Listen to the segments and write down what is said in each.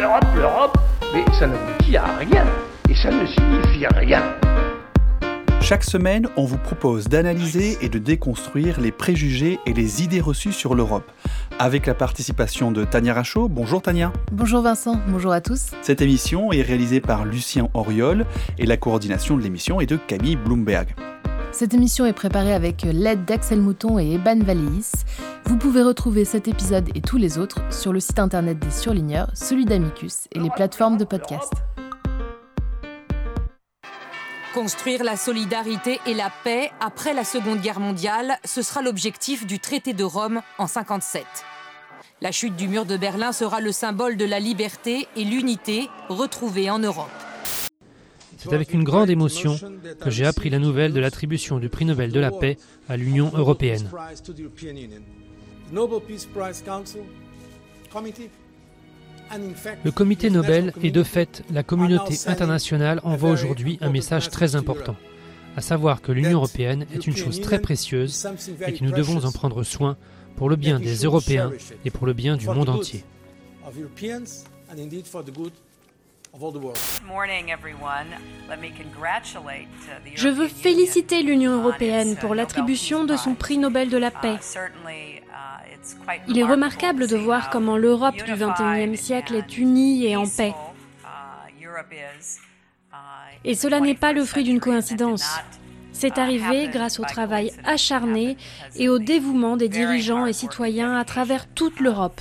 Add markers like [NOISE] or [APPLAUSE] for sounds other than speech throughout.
l'Europe, l'Europe, mais ça n'aboutit à rien et ça ne signifie rien. Chaque semaine, on vous propose d'analyser et de déconstruire les préjugés et les idées reçues sur l'Europe. Avec la participation de Tania Rachaud. Bonjour Tania. Bonjour Vincent, bonjour à tous. Cette émission est réalisée par Lucien Auriol et la coordination de l'émission est de Camille Bloomberg. Cette émission est préparée avec l'aide d'Axel Mouton et Eban Valéis. Vous pouvez retrouver cet épisode et tous les autres sur le site internet des surligneurs, celui d'Amicus et les plateformes de podcast. Construire la solidarité et la paix après la Seconde Guerre mondiale, ce sera l'objectif du traité de Rome en 57. La chute du mur de Berlin sera le symbole de la liberté et l'unité retrouvée en Europe. C'est avec une grande émotion que j'ai appris la nouvelle de l'attribution du prix Nobel de la paix à l'Union européenne. Le comité Nobel et de fait la communauté internationale envoie aujourd'hui un message très important, à savoir que l'Union européenne est une chose très précieuse et que nous devons en prendre soin pour le bien des Européens et pour le bien du monde entier. Je veux féliciter l'Union européenne pour l'attribution de son prix Nobel de la paix. Il est remarquable de voir comment l'Europe du XXIe siècle est unie et en paix. Et cela n'est pas le fruit d'une coïncidence. C'est arrivé grâce au travail acharné et au dévouement des dirigeants et citoyens à travers toute l'Europe.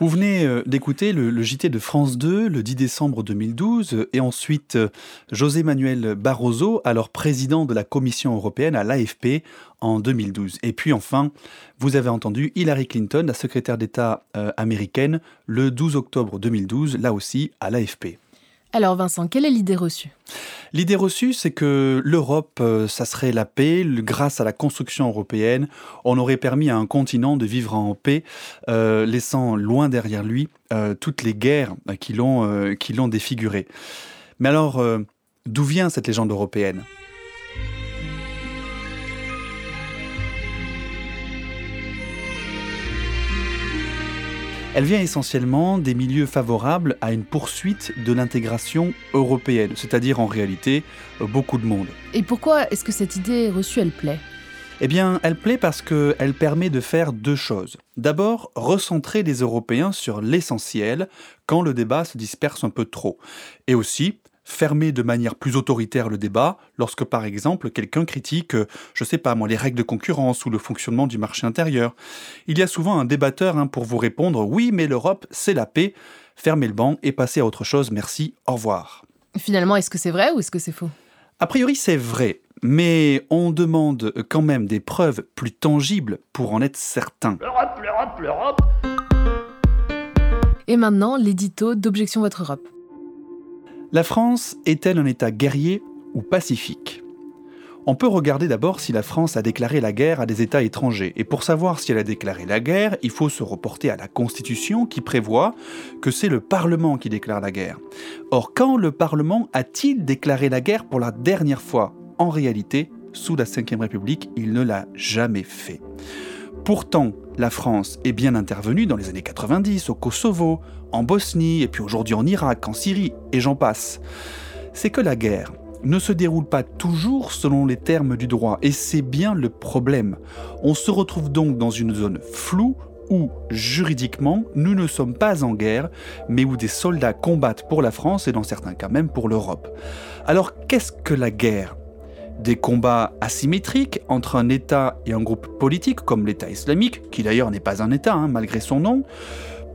Vous venez euh, d'écouter le, JT de France 2 le 10 décembre 2012 et ensuite euh, José Manuel Barroso, alors président de la Commission européenne à l'AFP en 2012. Et puis enfin, vous avez entendu Hillary Clinton, la secrétaire d'État euh, américaine, le 12 octobre 2012, là aussi à l'AFP. Alors Vincent, quelle est l'idée reçue? L'idée reçue, c'est que l'Europe, euh, ça serait la paix. Grâce à la construction européenne, on aurait permis à un continent de vivre en paix, euh, laissant loin derrière lui euh, toutes les guerres qui l'ont qui l'ont défiguré. Mais alors, d'où vient cette légende européenne? Elle vient essentiellement des milieux favorables à une poursuite de l'intégration européenne, c'est-à-dire en réalité beaucoup de monde. Et pourquoi est-ce que cette idée reçue, elle plaît? Eh bien, elle plaît parce qu'elle permet de faire deux choses. D'abord, recentrer les Européens sur l'essentiel quand le débat se disperse un peu trop. Et aussi, fermer de manière plus autoritaire le débat lorsque par exemple quelqu'un critique, euh, je sais pas moi, les règles de concurrence ou le fonctionnement du marché intérieur. Il y a souvent un débatteur hein, pour vous répondre oui mais l'Europe c'est la paix, fermez le banc et passez à autre chose, merci, au revoir. Finalement, est-ce que c'est vrai ou est-ce que c'est faux? A priori c'est vrai, mais on demande quand même des preuves plus tangibles pour en être certain. L'Europe, l'Europe, l'Europe Et maintenant, l'édito d'Objection Votre Europe. La France est-elle un État guerrier ou pacifique? On peut regarder d'abord si la France a déclaré la guerre à des États étrangers. Et pour savoir si elle a déclaré la guerre, il faut se reporter à la Constitution qui prévoit que c'est le Parlement qui déclare la guerre. Or, quand le Parlement a-t-il déclaré la guerre pour la dernière fois? En réalité, sous la Ve République, il ne l'a jamais fait. Pourtant, la France est bien intervenue dans les années 90 au Kosovo, en Bosnie, et puis aujourd'hui en Irak, en Syrie, et j'en passe. C'est que la guerre ne se déroule pas toujours selon les termes du droit, et c'est bien le problème. On se retrouve donc dans une zone floue où, juridiquement, nous ne sommes pas en guerre, mais où des soldats combattent pour la France et dans certains cas même pour l'Europe. Alors qu'est-ce que la guerre? Des combats asymétriques entre un État et un groupe politique comme l'État islamique, qui d'ailleurs n'est pas un État hein, malgré son nom.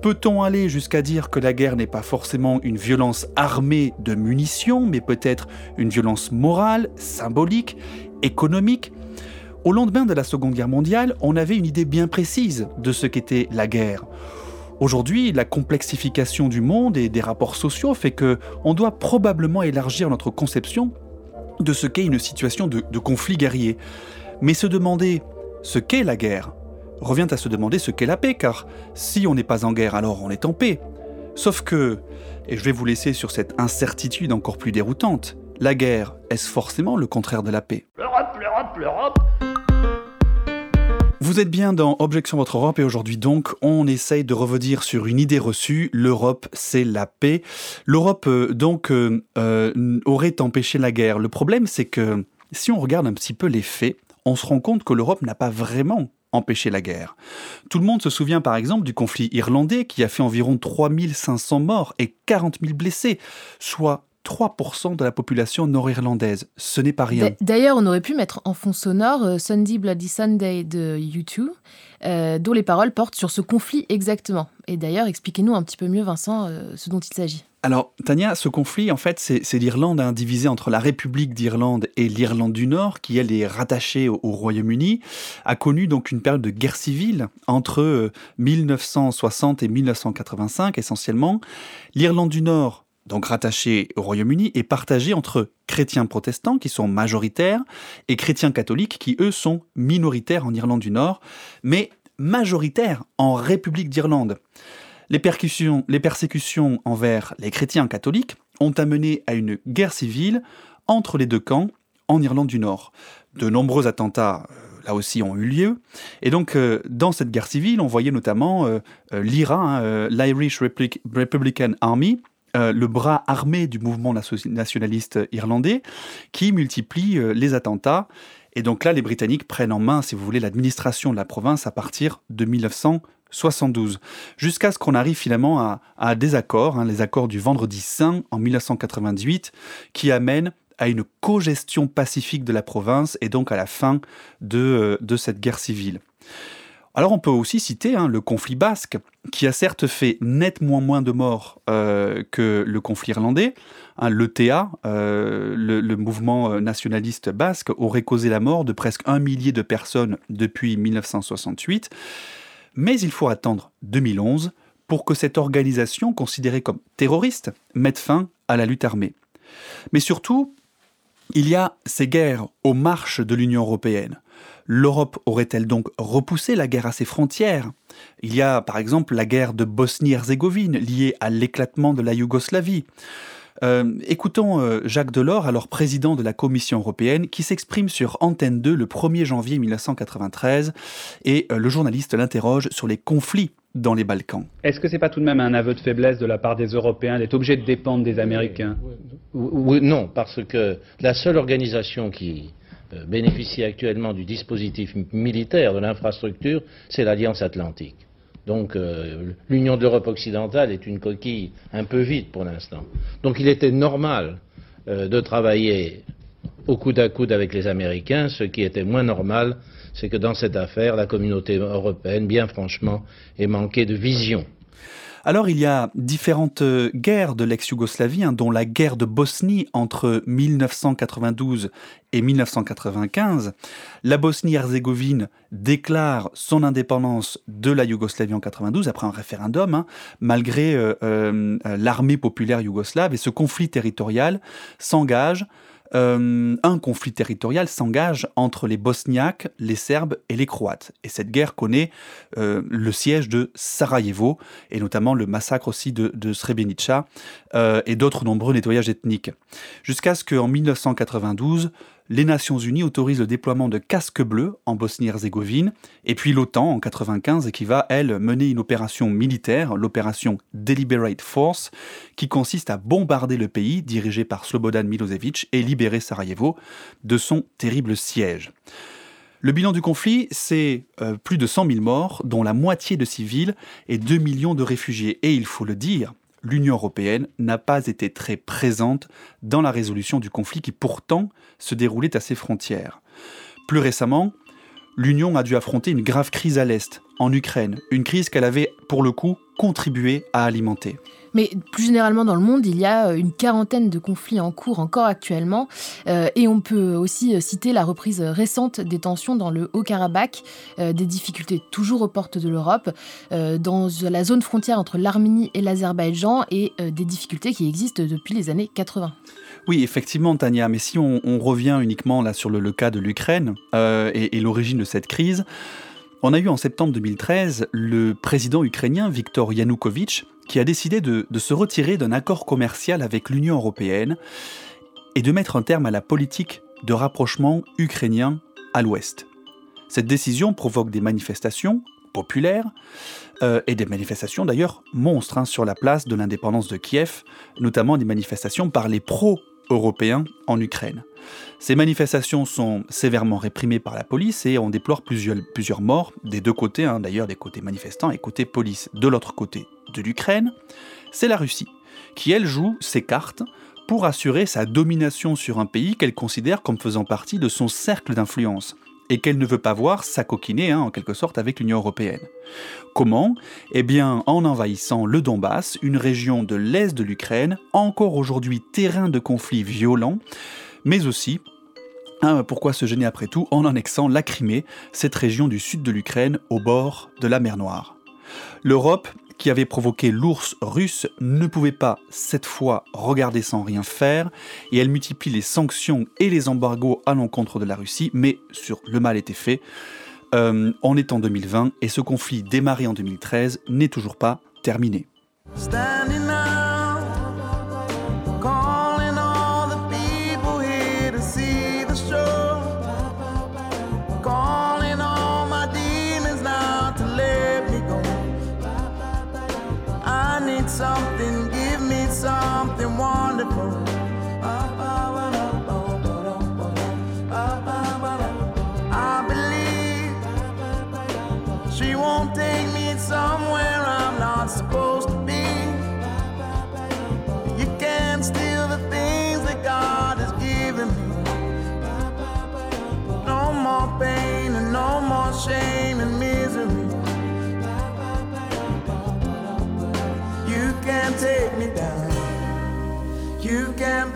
Peut-on aller jusqu'à dire que la guerre n'est pas forcément une violence armée de munitions, mais peut-être une violence morale, symbolique, économique? Au lendemain de la Seconde Guerre mondiale, on avait une idée bien précise de ce qu'était la guerre. Aujourd'hui, la complexification du monde et des rapports sociaux fait que on doit probablement élargir notre conception de ce qu'est une situation de, conflit guerrier. Mais se demander ce qu'est la guerre revient à se demander ce qu'est la paix, car si on n'est pas en guerre, alors on est en paix. Sauf que, et je vais vous laisser sur cette incertitude encore plus déroutante, la guerre, est-ce forcément le contraire de la paix? Vous êtes bien dans Objection Votre Europe et aujourd'hui donc on essaye de revenir sur une idée reçue, l'Europe c'est la paix. L'Europe euh, donc euh, euh, aurait empêché la guerre. Le problème c'est que si on regarde un petit peu les faits, on se rend compte que l'Europe n'a pas vraiment empêché la guerre. Tout le monde se souvient par exemple du conflit irlandais qui a fait environ 3500 morts et 40 000 blessés, soit 3% de la population nord-irlandaise. Ce n'est pas rien. D'ailleurs, on aurait pu mettre en fond sonore euh, Sunday Bloody Sunday de U2, euh, dont les paroles portent sur ce conflit exactement. Et d'ailleurs, expliquez-nous un petit peu mieux, Vincent, euh, ce dont il s'agit. Alors, Tania, ce conflit, en fait, c'est l'Irlande hein, divisée entre la République d'Irlande et l'Irlande du Nord, qui, elle, est rattachée au, Royaume-Uni, a connu donc une période de guerre civile entre 1960 et 1985, essentiellement. L'Irlande du Nord donc rattaché au Royaume-Uni, est partagé entre chrétiens protestants, qui sont majoritaires, et chrétiens catholiques, qui eux sont minoritaires en Irlande du Nord, mais majoritaires en République d'Irlande. Les, persécutions envers les chrétiens catholiques ont amené à une guerre civile entre les deux camps en Irlande du Nord. De nombreux attentats euh, là aussi ont eu lieu. Et donc, euh, dans cette guerre civile, on voyait notamment euh, l'IRA, hein, l'Irish Republican Army, euh, le bras armé du mouvement nationaliste irlandais, qui multiplie euh, les attentats. Et donc là, les Britanniques prennent en main, si vous voulez, l'administration de la province à partir de 1972, jusqu'à ce qu'on arrive finalement à, des accords, hein, les accords du Vendredi Saint en 1998, qui amènent à une co-gestion pacifique de la province et donc à la fin de euh, cette guerre civile. Alors on peut aussi citer hein, le conflit basque, qui a certes fait nettement moins de morts euh, que le conflit irlandais. Hein, L'ETA, euh, le, mouvement euh, nationaliste basque, aurait causé la mort de presque un millier de personnes depuis 1968. Mais il faut attendre 2011 pour que cette organisation, considérée comme terroriste, mette fin à la lutte armée. Mais surtout, il y a ces guerres aux marches de l'Union européenne. L'Europe aurait-elle donc repoussé la guerre à ses frontières? Il y a par exemple la guerre de Bosnie-Herzégovine liée à l'éclatement de la Yougoslavie. Euh, écoutons euh, Jacques Delors, alors président de la Commission européenne, qui s'exprime sur Antenne 2 le 1er janvier 1993, et euh, le journaliste l'interroge sur les conflits dans les Balkans. Est-ce que c'est pas tout de même un aveu de faiblesse de la part des Européens d'être obligés de dépendre des Américains? Non, parce que la seule organisation qui euh, bénéficie actuellement du dispositif militaire de l'infrastructure, c'est l'Alliance Atlantique. Donc euh, l'Union de l'Europe occidentale est une coquille un peu vide pour l'instant. Donc il était normal euh, de travailler au coude à coude avec les Américains. Ce qui était moins normal, c'est que dans cette affaire, la communauté européenne, bien franchement, ait manqué de vision. Alors il y a différentes euh, guerres de l'ex-Yougoslavie, hein, dont la guerre de Bosnie entre 1992 et 1995. La Bosnie-Herzégovine déclare son indépendance de la Yougoslavie en 92 après un référendum, hein, malgré euh, euh, l'armée populaire yougoslave, et ce conflit territorial s'engage euh, un conflit territorial s'engage entre les Bosniaques, les Serbes et les Croates. Et cette guerre connaît euh, le siège de Sarajevo, et notamment le massacre aussi de, Srebrenica, euh, et d'autres nombreux nettoyages ethniques. Jusqu'à ce qu'en 1992, les Nations Unies autorisent le déploiement de casques bleus en Bosnie-Herzégovine, et puis l'OTAN en 1995 qui va, elle, mener une opération militaire, l'opération Deliberate Force, qui consiste à bombarder le pays, dirigé par Slobodan Milosevic, et libérer Sarajevo de son terrible siège. Le bilan du conflit, c'est euh, plus de 100 000 morts, dont la moitié de civils et 2 millions de réfugiés. Et il faut le dire, l'Union européenne n'a pas été très présente dans la résolution du conflit qui pourtant se déroulait à ses frontières. Plus récemment, l'Union a dû affronter une grave crise à l'Est, en Ukraine, une crise qu'elle avait pour le coup contribué à alimenter. Mais plus généralement dans le monde, il y a euh, une quarantaine de conflits en cours encore actuellement. Euh, et on peut aussi euh, citer la reprise récente des tensions dans le Haut-Karabakh, des difficultés toujours aux portes de l'Europe, dans la zone frontière entre l'Arménie et l'Azerbaïdjan, et des difficultés qui existent depuis les années 80. Oui, effectivement, Tania, mais si on, revient uniquement là sur le, cas de l'Ukraine et, et l'origine de cette crise, on a eu en septembre 2013 le président ukrainien Viktor Yanukovych qui a décidé de, se retirer d'un accord commercial avec l'Union européenne et de mettre un terme à la politique de rapprochement ukrainien à l'ouest. Cette décision provoque des manifestations populaires euh, et des manifestations d'ailleurs monstres hein, sur la place de l'indépendance de Kiev, notamment des manifestations par les pro-européens en Ukraine. Ces manifestations sont sévèrement réprimées par la police et on déplore plusieurs, plusieurs morts des deux côtés, hein, d'ailleurs des côtés manifestants et côté police. De l'autre côté de l'Ukraine, c'est la Russie, qui elle joue ses cartes pour assurer sa domination sur un pays qu'elle considère comme faisant partie de son cercle d'influence et qu'elle ne veut pas voir s'acoquiner hein, en quelque sorte avec l'Union européenne. Comment? Eh bien en envahissant le Donbass, une région de l'est de l'Ukraine, encore aujourd'hui terrain de conflits violents, mais aussi hein, pourquoi se gêner après tout en annexant la Crimée, cette région du sud de l'Ukraine au bord de la mer Noire. L'Europe qui avait provoqué l'ours russe ne pouvait pas, cette fois, regarder sans rien faire, et elle multiplie les sanctions et les embargos à l'encontre de la Russie, mais sur le mal était fait. Euh, on est en 2020 et ce conflit démarré en 2013 n'est toujours pas terminé. Something, give me something wonderful.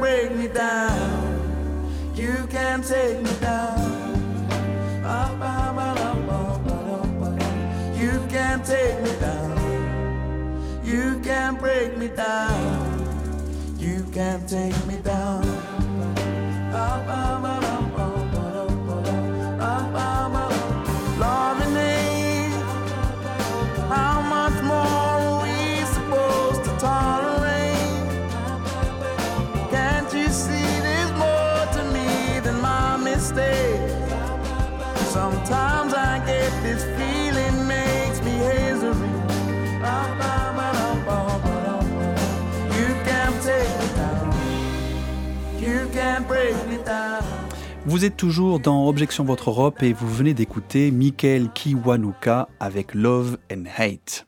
Break me down. You can't take me down. You can't take me down. You can't break me down. You can't take me down. Vous êtes toujours dans Objection Votre Europe et vous venez d'écouter Michael Kiwanuka avec Love and Hate.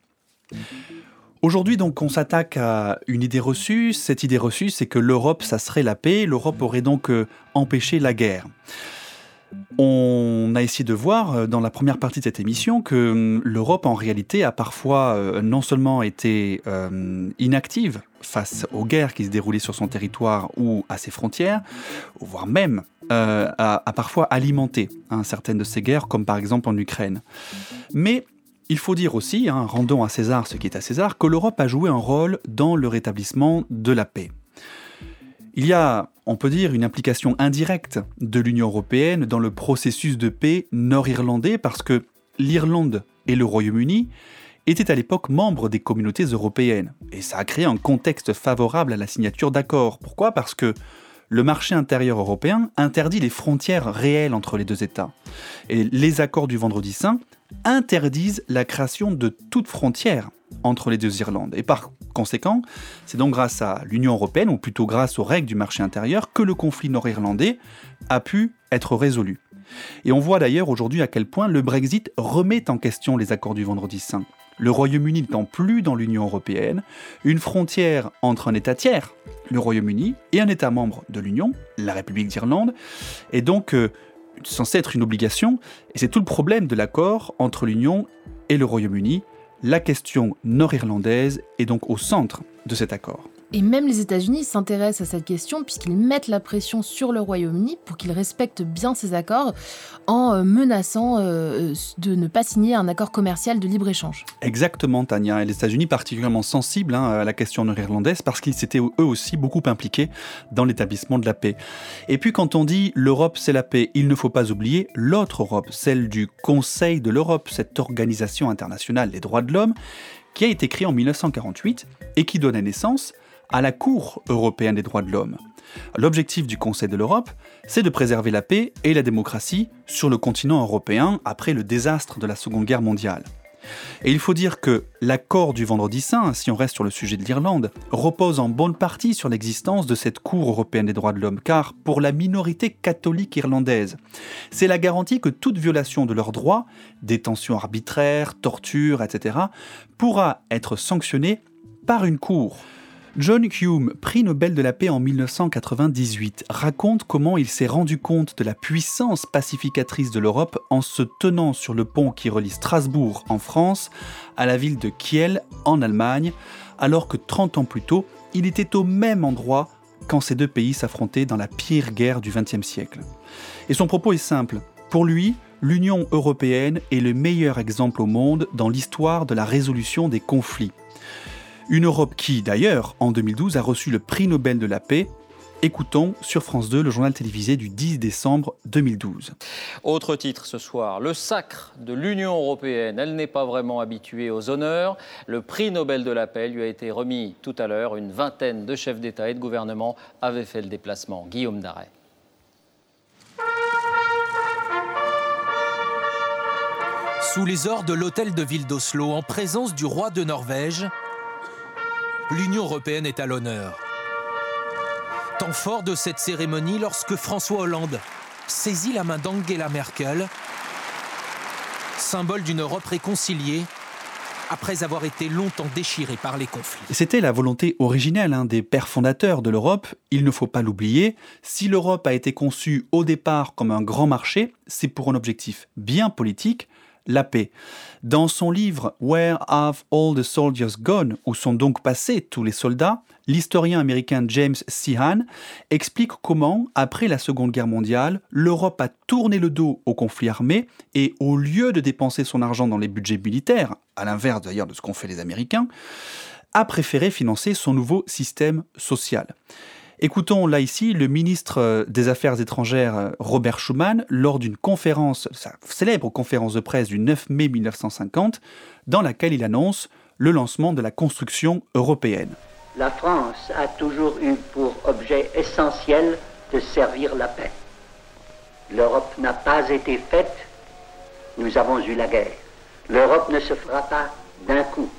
Aujourd'hui, donc, on s'attaque à une idée reçue. Cette idée reçue, c'est que l'Europe, ça serait la paix. L'Europe aurait donc euh, empêché la guerre. On a essayé de voir euh, dans la première partie de cette émission que hum, l'Europe en réalité a parfois euh, non seulement été euh, inactive face aux guerres qui se déroulaient sur son territoire ou à ses frontières, voire même a, parfois alimenté hein, certaines de ces guerres, comme par exemple en Ukraine. Mais il faut dire aussi, hein, rendons à César ce qui est à César, que l'Europe a joué un rôle dans le rétablissement de la paix. Il y a, on peut dire, une implication indirecte de l'Union européenne dans le processus de paix nord-irlandais parce que l'Irlande et le Royaume-Uni étaient à l'époque membres des communautés européennes. Et ça a créé un contexte favorable à la signature d'accords. Pourquoi? Parce que le marché intérieur européen interdit les frontières réelles entre les deux États. Et les accords du Vendredi Saint interdisent la création de toute frontière entre les deux Irlandes. Et par conséquent, c'est donc grâce à l'Union européenne, ou plutôt grâce aux règles du marché intérieur, que le conflit nord-irlandais a pu être résolu. Et on voit d'ailleurs aujourd'hui à quel point le Brexit remet en question les accords du Vendredi Saint. Le Royaume-Uni n'étant plus dans l'Union européenne, une frontière entre un État tiers, le Royaume-Uni, et un État membre de l'Union, la République d'Irlande, est donc euh, censée être une obligation, et c'est tout le problème de l'accord entre l'Union et le Royaume-Uni, la question nord-irlandaise est donc au centre de cet accord. Et même les États-Unis s'intéressent à cette question puisqu'ils mettent la pression sur le Royaume-Uni pour qu'il respecte bien ces accords en euh, menaçant euh, de ne pas signer un accord commercial de libre-échange. Exactement, Tania. Et les États-Unis particulièrement sensibles hein, à la question nord-irlandaise parce qu'ils s'étaient eux aussi beaucoup impliqués dans l'établissement de la paix. Et puis quand on dit l'Europe c'est la paix, il ne faut pas oublier l'autre Europe, celle du Conseil de l'Europe, cette organisation internationale des droits de l'homme qui a été créée en 1948 et qui donnait naissance à la Cour européenne des droits de l'homme. L'objectif du Conseil de l'Europe, c'est de préserver la paix et la démocratie sur le continent européen après le désastre de la Seconde Guerre mondiale. Et il faut dire que l'accord du Vendredi Saint, si on reste sur le sujet de l'Irlande, repose en bonne partie sur l'existence de cette Cour européenne des droits de l'homme, car pour la minorité catholique irlandaise, c'est la garantie que toute violation de leurs droits, détention arbitraire, torture, etc., pourra être sanctionnée par une Cour. John Hume, prix Nobel de la paix en 1998, raconte comment il s'est rendu compte de la puissance pacificatrice de l'Europe en se tenant sur le pont qui relie Strasbourg en France à la ville de Kiel en Allemagne, alors que 30 ans plus tôt, il était au même endroit quand ces deux pays s'affrontaient dans la pire guerre du XXe siècle. Et son propos est simple. Pour lui, l'Union européenne est le meilleur exemple au monde dans l'histoire de la résolution des conflits. Une Europe qui, d'ailleurs, en 2012, a reçu le prix Nobel de la paix. Écoutons sur France 2 le journal télévisé du 10 décembre 2012. Autre titre ce soir, le sacre de l'Union européenne. Elle n'est pas vraiment habituée aux honneurs. Le prix Nobel de la paix lui a été remis tout à l'heure. Une vingtaine de chefs d'État et de gouvernement avaient fait le déplacement. Guillaume Daret. Sous les ors de l'hôtel de ville d'Oslo, en présence du roi de Norvège, l'Union européenne est à l'honneur. Temps fort de cette cérémonie lorsque François Hollande saisit la main d'Angela Merkel, symbole d'une Europe réconciliée après avoir été longtemps déchirée par les conflits. C'était la volonté originelle hein, des pères fondateurs de l'Europe, il ne faut pas l'oublier. Si l'Europe a été conçue au départ comme un grand marché, c'est pour un objectif bien politique, la paix. Dans son livre Where Have All the Soldiers Gone Où sont donc passés tous les soldats l'historien américain James Sehan explique comment, après la Seconde Guerre mondiale, l'Europe a tourné le dos au conflit armé et au lieu de dépenser son argent dans les budgets militaires, à l'inverse d'ailleurs de ce qu'ont fait les Américains, a préféré financer son nouveau système social. Écoutons là ici le ministre euh, des Affaires étrangères euh, Robert Schuman lors d'une conférence, sa célèbre conférence de presse du 9 mai 1950, dans laquelle il annonce le lancement de la construction européenne. La France a toujours eu pour objet essentiel de servir la paix. L'Europe n'a pas été faite, nous avons eu la guerre. L'Europe ne se fera pas d'un coup,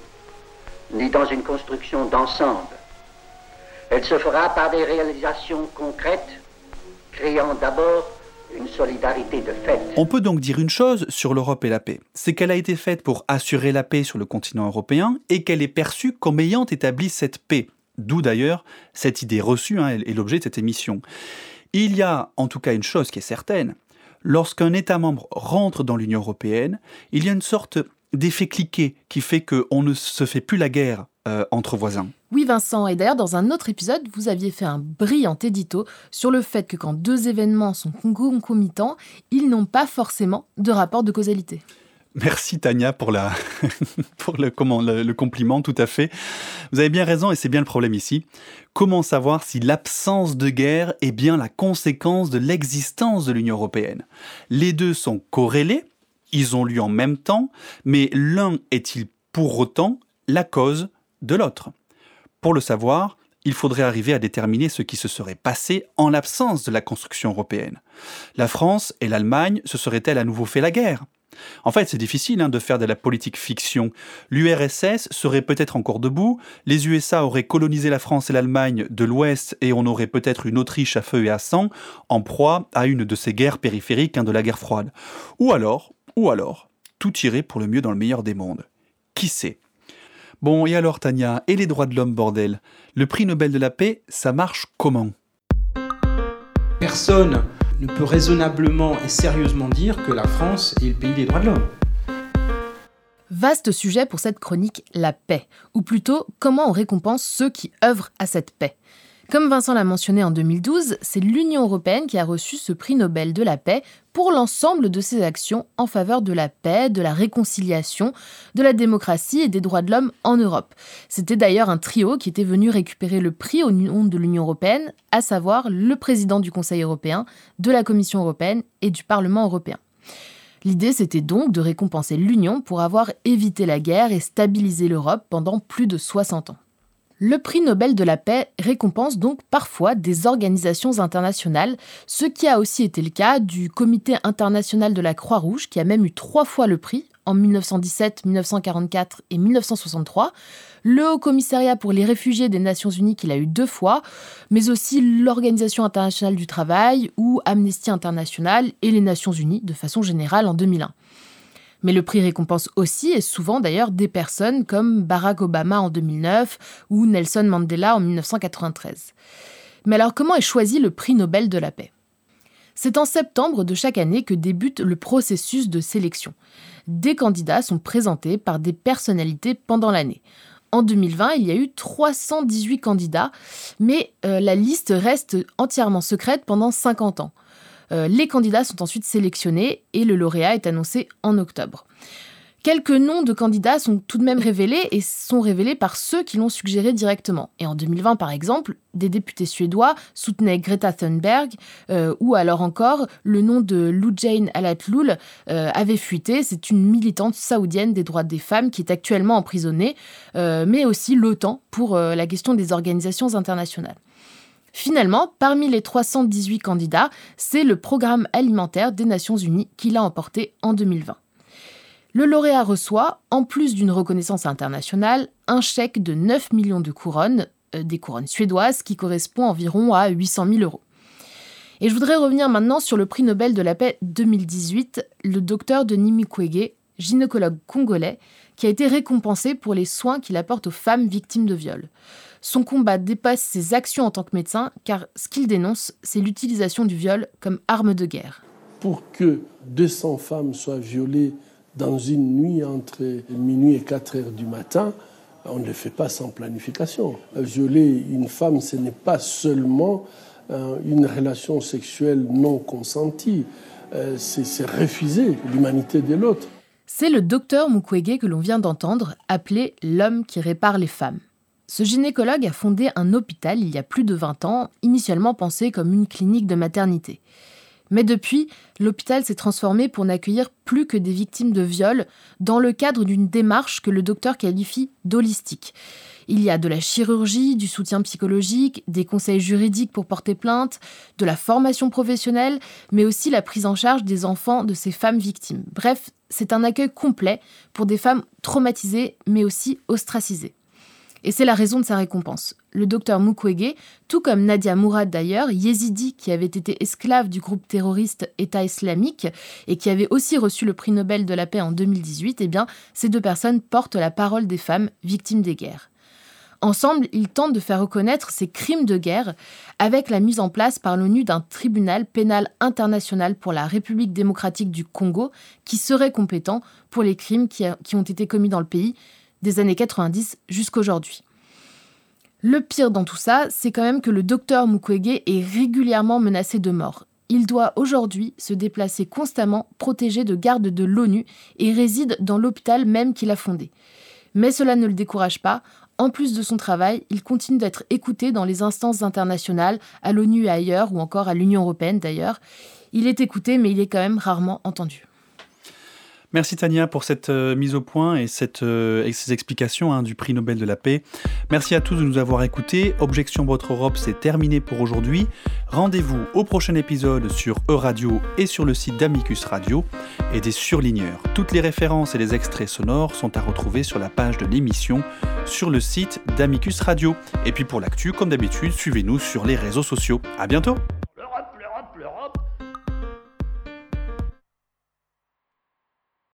ni dans une construction d'ensemble. Elle se fera par des réalisations concrètes, créant d'abord une solidarité de fait. On peut donc dire une chose sur l'Europe et la paix, c'est qu'elle a été faite pour assurer la paix sur le continent européen et qu'elle est perçue comme ayant établi cette paix. D'où d'ailleurs cette idée reçue hein, est l'objet de cette émission. Il y a en tout cas une chose qui est certaine, lorsqu'un État membre rentre dans l'Union européenne, il y a une sorte d'effet cliqué qui fait qu'on ne se fait plus la guerre euh, entre voisins. Oui Vincent, et d'ailleurs dans un autre épisode, vous aviez fait un brillant édito sur le fait que quand deux événements sont concomitants, ils n'ont pas forcément de rapport de causalité. Merci Tania pour, la [LAUGHS] pour le, comment, le, compliment, tout à fait. Vous avez bien raison et c'est bien le problème ici. Comment savoir si l'absence de guerre est bien la conséquence de l'existence de l'Union européenne? Les deux sont corrélés, ils ont lieu en même temps, mais l'un est-il pour autant la cause de l'autre. Pour le savoir, il faudrait arriver à déterminer ce qui se serait passé en l'absence de la construction européenne. La France et l'Allemagne se seraient-elles à nouveau fait la guerre? En fait, c'est difficile hein, de faire de la politique fiction. L'URSS serait peut-être encore debout, les USA auraient colonisé la France et l'Allemagne de l'Ouest et on aurait peut-être une Autriche à feu et à sang, en proie à une de ces guerres périphériques hein, de la guerre froide. Ou alors, ou alors, tout irait pour le mieux dans le meilleur des mondes. Qui sait? Bon, et alors Tania, et les droits de l'homme, bordel? Le prix Nobel de la paix, ça marche comment? Personne ne peut raisonnablement et sérieusement dire que la France est le pays des droits de l'homme. Vaste sujet pour cette chronique, la paix, ou plutôt comment on récompense ceux qui œuvrent à cette paix? Comme Vincent l'a mentionné en 2012, c'est l'Union européenne qui a reçu ce prix Nobel de la paix pour l'ensemble de ses actions en faveur de la paix, de la réconciliation, de la démocratie et des droits de l'homme en Europe. C'était d'ailleurs un trio qui était venu récupérer le prix au nom de l'Union européenne, à savoir le président du Conseil européen, de la Commission européenne et du Parlement européen. L'idée, c'était donc de récompenser l'Union pour avoir évité la guerre et stabilisé l'Europe pendant plus de 60 ans. Le prix Nobel de la paix récompense donc parfois des organisations internationales, ce qui a aussi été le cas du Comité international de la Croix-Rouge, qui a même eu trois fois le prix, en 1917, 1944 et 1963, le Haut Commissariat pour les réfugiés des Nations Unies qu'il a eu deux fois, mais aussi l'Organisation internationale du travail ou Amnesty International et les Nations Unies de façon générale en 2001. Mais le prix récompense aussi, et souvent d'ailleurs, des personnes comme Barack Obama en 2009 ou Nelson Mandela en 1993. Mais alors comment est choisi le prix Nobel de la paix? C'est en septembre de chaque année que débute le processus de sélection. Des candidats sont présentés par des personnalités pendant l'année. En 2020, il y a eu 318 candidats, mais euh, la liste reste entièrement secrète pendant 50 ans. Euh, les candidats sont ensuite sélectionnés et le lauréat est annoncé en octobre. Quelques noms de candidats sont tout de même révélés et sont révélés par ceux qui l'ont suggéré directement. Et en 2020, par exemple, des députés suédois soutenaient Greta Thunberg euh, ou alors encore le nom de Lou Jane Alatloul euh, avait fuité. C'est une militante saoudienne des droits des femmes qui est actuellement emprisonnée, mais aussi l'OTAN pour la question des organisations internationales. Finalement, parmi les 318 candidats, c'est le Programme alimentaire des Nations Unies qui l'a emporté en 2020. Le lauréat reçoit, en plus d'une reconnaissance internationale, un chèque de 9 millions de couronnes, euh, des couronnes suédoises, qui correspond environ à 800 000 euros. Et je voudrais revenir maintenant sur le prix Nobel de la paix 2018, le docteur Denis Mukwege, gynécologue congolais, qui a été récompensé pour les soins qu'il apporte aux femmes victimes de viol. Son combat dépasse ses actions en tant que médecin, car ce qu'il dénonce, c'est l'utilisation du viol comme arme de guerre. Pour que 200 femmes soient violées dans une nuit entre minuit et 4 heures du matin, on ne le fait pas sans planification. Violer une femme, ce n'est pas seulement euh, une relation sexuelle non consentie, euh, c'est refuser l'humanité de l'autre. C'est le docteur Mukwege que l'on vient d'entendre, appelé l'homme qui répare les femmes. Ce gynécologue a fondé un hôpital il y a plus de 20 ans, initialement pensé comme une clinique de maternité. Mais depuis, l'hôpital s'est transformé pour n'accueillir plus que des victimes de viol dans le cadre d'une démarche que le docteur qualifie d'holistique. Il y a de la chirurgie, du soutien psychologique, des conseils juridiques pour porter plainte, de la formation professionnelle, mais aussi la prise en charge des enfants de ces femmes victimes. Bref, c'est un accueil complet pour des femmes traumatisées, mais aussi ostracisées. Et c'est la raison de sa récompense. Le docteur Mukwege, tout comme Nadia Mourad d'ailleurs, yézidi qui avait été esclave du groupe terroriste État islamique et qui avait aussi reçu le prix Nobel de la paix en 2018, eh bien, ces deux personnes portent la parole des femmes victimes des guerres. Ensemble, ils tentent de faire reconnaître ces crimes de guerre avec la mise en place par l'ONU d'un tribunal pénal international pour la République démocratique du Congo qui serait compétent pour les crimes qui, qui ont été commis dans le pays des années 90 jusqu'aujourd'hui. Le pire dans tout ça, c'est quand même que le docteur Mukwege est régulièrement menacé de mort. Il doit aujourd'hui se déplacer constamment, protégé de gardes de l'ONU, et réside dans l'hôpital même qu'il a fondé. Mais cela ne le décourage pas. En plus de son travail, il continue d'être écouté dans les instances internationales, à l'ONU et ailleurs, ou encore à l'Union européenne d'ailleurs. Il est écouté, mais il est quand même rarement entendu. Merci Tania pour cette euh, mise au point et, euh, ces explications hein, du prix Nobel de la paix. Merci à tous de nous avoir écoutés. Objection Votre Europe, c'est terminé pour aujourd'hui. Rendez-vous au prochain épisode sur E-Radio et sur le site d'Amicus Radio et des surligneurs. Toutes les références et les extraits sonores sont à retrouver sur la page de l'émission sur le site d'Amicus Radio. Et puis pour l'actu, comme d'habitude, suivez-nous sur les réseaux sociaux. À bientôt!